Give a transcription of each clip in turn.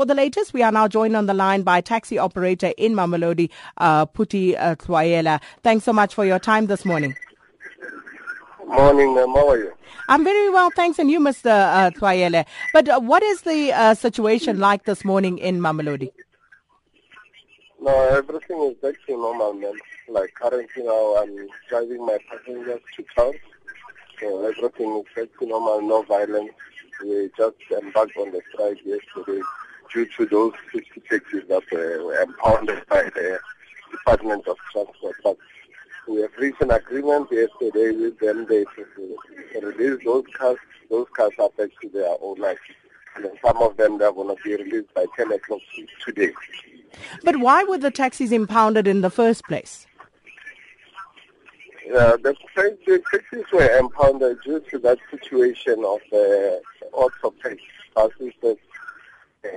For the latest, we are now joined on the line by taxi operator in Mamelodi, uh, Phuthi uh, Tlwaela. Thanks so much for your time this morning. Morning, ma'am. How are you? I'm very well, thanks. And you, Mr. Uh, But uh, what is the uh, situation like this morning in Mamelodi? No, everything is back to normal, man. Like currently now, I'm driving my passengers to town. So everything is back to normal, no violence. We just embarked on the strike yesterday due to those 50 taxis that were impounded by the Department of Transport. But we have reached an agreement yesterday with them. They release those cars. Those cars are back to their owners. And some of them they're going to be released by 10 o'clock today. But why were the taxis impounded in the first place? Uh, the, the taxis were impounded due to that situation of the uh, auto buses that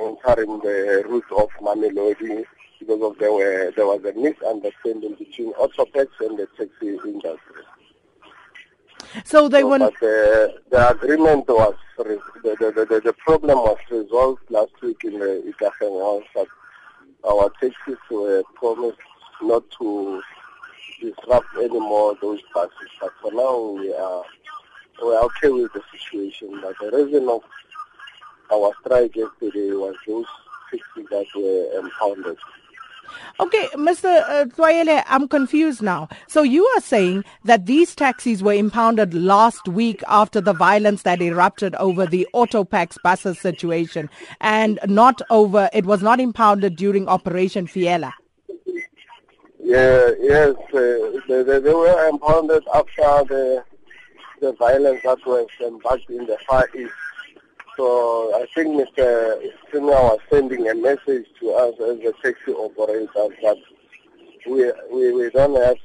entering the route of Mamelodi because of there were uh, there was a misunderstanding between Autopax and the taxi industry. So they so, were. But the, the agreement was the, the, the, the problem was resolved last week in the Ikageng House that our taxis were promised not to disrupt anymore those buses. But for now we are we are okay with the situation. But the reason of our strike yesterday was those taxis that were impounded. Okay, Mr. Uh, I'm confused now. So you are saying that these taxis were impounded last week after the violence that erupted over the Autopax buses situation and not over, it was not impounded during Operation Fiela? Yeah, yes, uh, they, they, they, were impounded after the the violence that was embarked in the Far East. So I think Mr. Senior was sending a message to us as a taxi operator that we, we, we don't have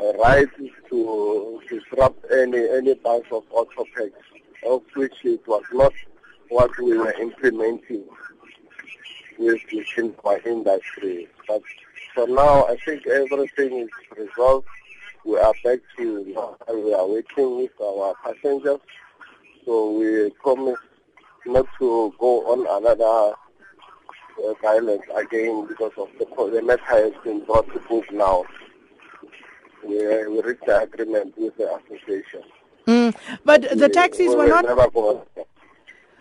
a right to disrupt any, any bus of autopax, of which it was not what we were implementing with our industry. But for now, I think everything is resolved. We are back to, we are working with our passengers. So we promise not to go on another uh, violence again because of the, the matter has been brought to book now. We, we reached an agreement with the association. Mm, but the taxis we, were not.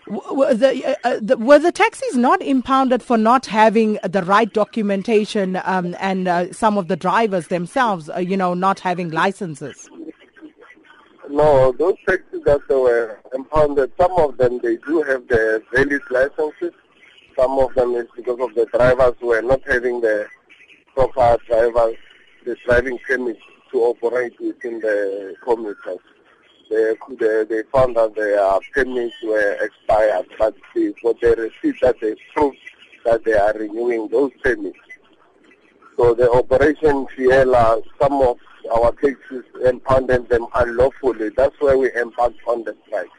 Were the, uh, uh, the, were the taxis not impounded for not having the right documentation um, and uh, some of the drivers themselves, uh, you know, not having licenses? No, those taxis that were impounded, some of them they do have the valid licenses. Some of them is because of the drivers who are not having the proper drivers, the driving permits to operate within the commuters. They, they, they found that their permits were expired, but they, for the receipt that they prove that they are renewing those permits. So the operation Fiela, some of our cases impounded them unlawfully. That's why we embarked on the strike.